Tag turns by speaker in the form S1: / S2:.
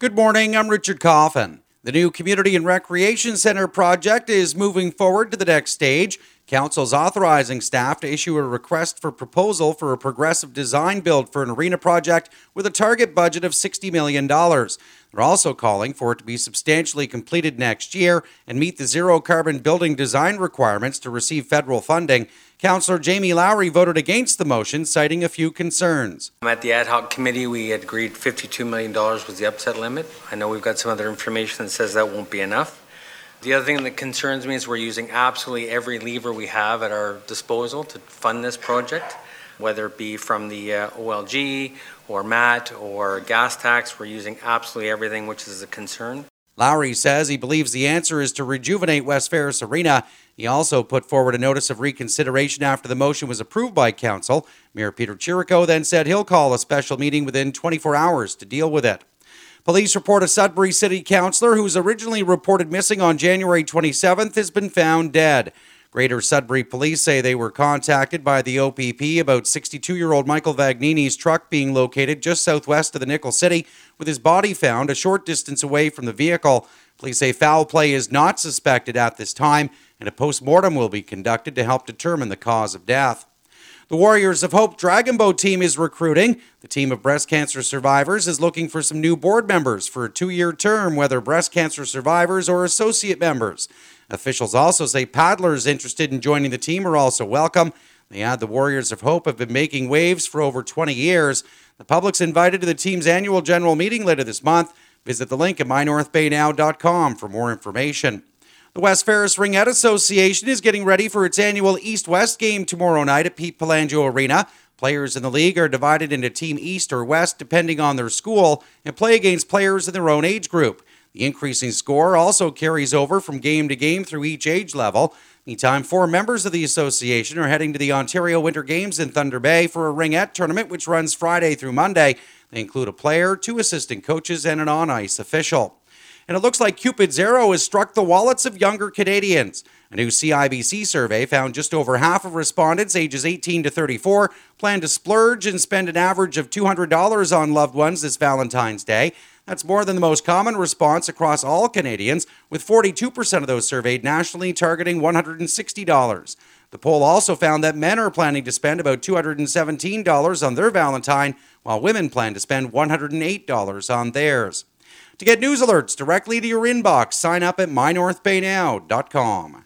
S1: Good morning, I'm Richard Coffin. The new Community and Recreation Center project is moving forward to the next stage. Council's authorizing staff to issue a request for proposal for a progressive design build for an arena project with a target budget of $60 million. They're also calling for it to be substantially completed next year and meet the zero carbon building design requirements to receive federal funding. Councillor Jamie Lowery voted against the motion, citing a few concerns.
S2: Um, at the ad hoc committee, we agreed $52 million was the upset limit. I know we've got some other information that says that won't be enough. The other thing that concerns me is we're using absolutely every lever we have at our disposal to fund this project, whether it be from the uh, OLG or MAT or gas tax. We're using absolutely everything, which is a concern.
S1: Lowery says he believes the answer is to rejuvenate West Ferris Arena. He also put forward a notice of reconsideration after the motion was approved by Council. Mayor Peter Chirico then said he'll call a special meeting within 24 hours to deal with it. Police report a Sudbury City councillor who was originally reported missing on January 27th has been found dead. Greater Sudbury police say they were contacted by the OPP about 62 year old Michael Vagnini's truck being located just southwest of the Nickel City, with his body found a short distance away from the vehicle. Police say foul play is not suspected at this time, and a post mortem will be conducted to help determine the cause of death. The Warriors of Hope Dragon Boat team is recruiting. The team of breast cancer survivors is looking for some new board members for a two year term, whether breast cancer survivors or associate members. Officials also say paddlers interested in joining the team are also welcome. They add the Warriors of Hope have been making waves for over 20 years. The public's invited to the team's annual general meeting later this month. Visit the link at mynorthbaynow.com for more information. The West Ferris Ringette Association is getting ready for its annual East West game tomorrow night at Pete Palangio Arena. Players in the league are divided into Team East or West depending on their school and play against players in their own age group. The increasing score also carries over from game to game through each age level. Meantime, four members of the association are heading to the Ontario Winter Games in Thunder Bay for a ringette tournament which runs Friday through Monday. They include a player, two assistant coaches, and an on ice official and it looks like Cupid's arrow has struck the wallets of younger Canadians. A new CIBC survey found just over half of respondents ages 18 to 34 plan to splurge and spend an average of $200 on loved ones this Valentine's Day. That's more than the most common response across all Canadians, with 42% of those surveyed nationally targeting $160. The poll also found that men are planning to spend about $217 on their Valentine, while women plan to spend $108 on theirs. To get news alerts directly to your inbox, sign up at mynorthbaynow.com.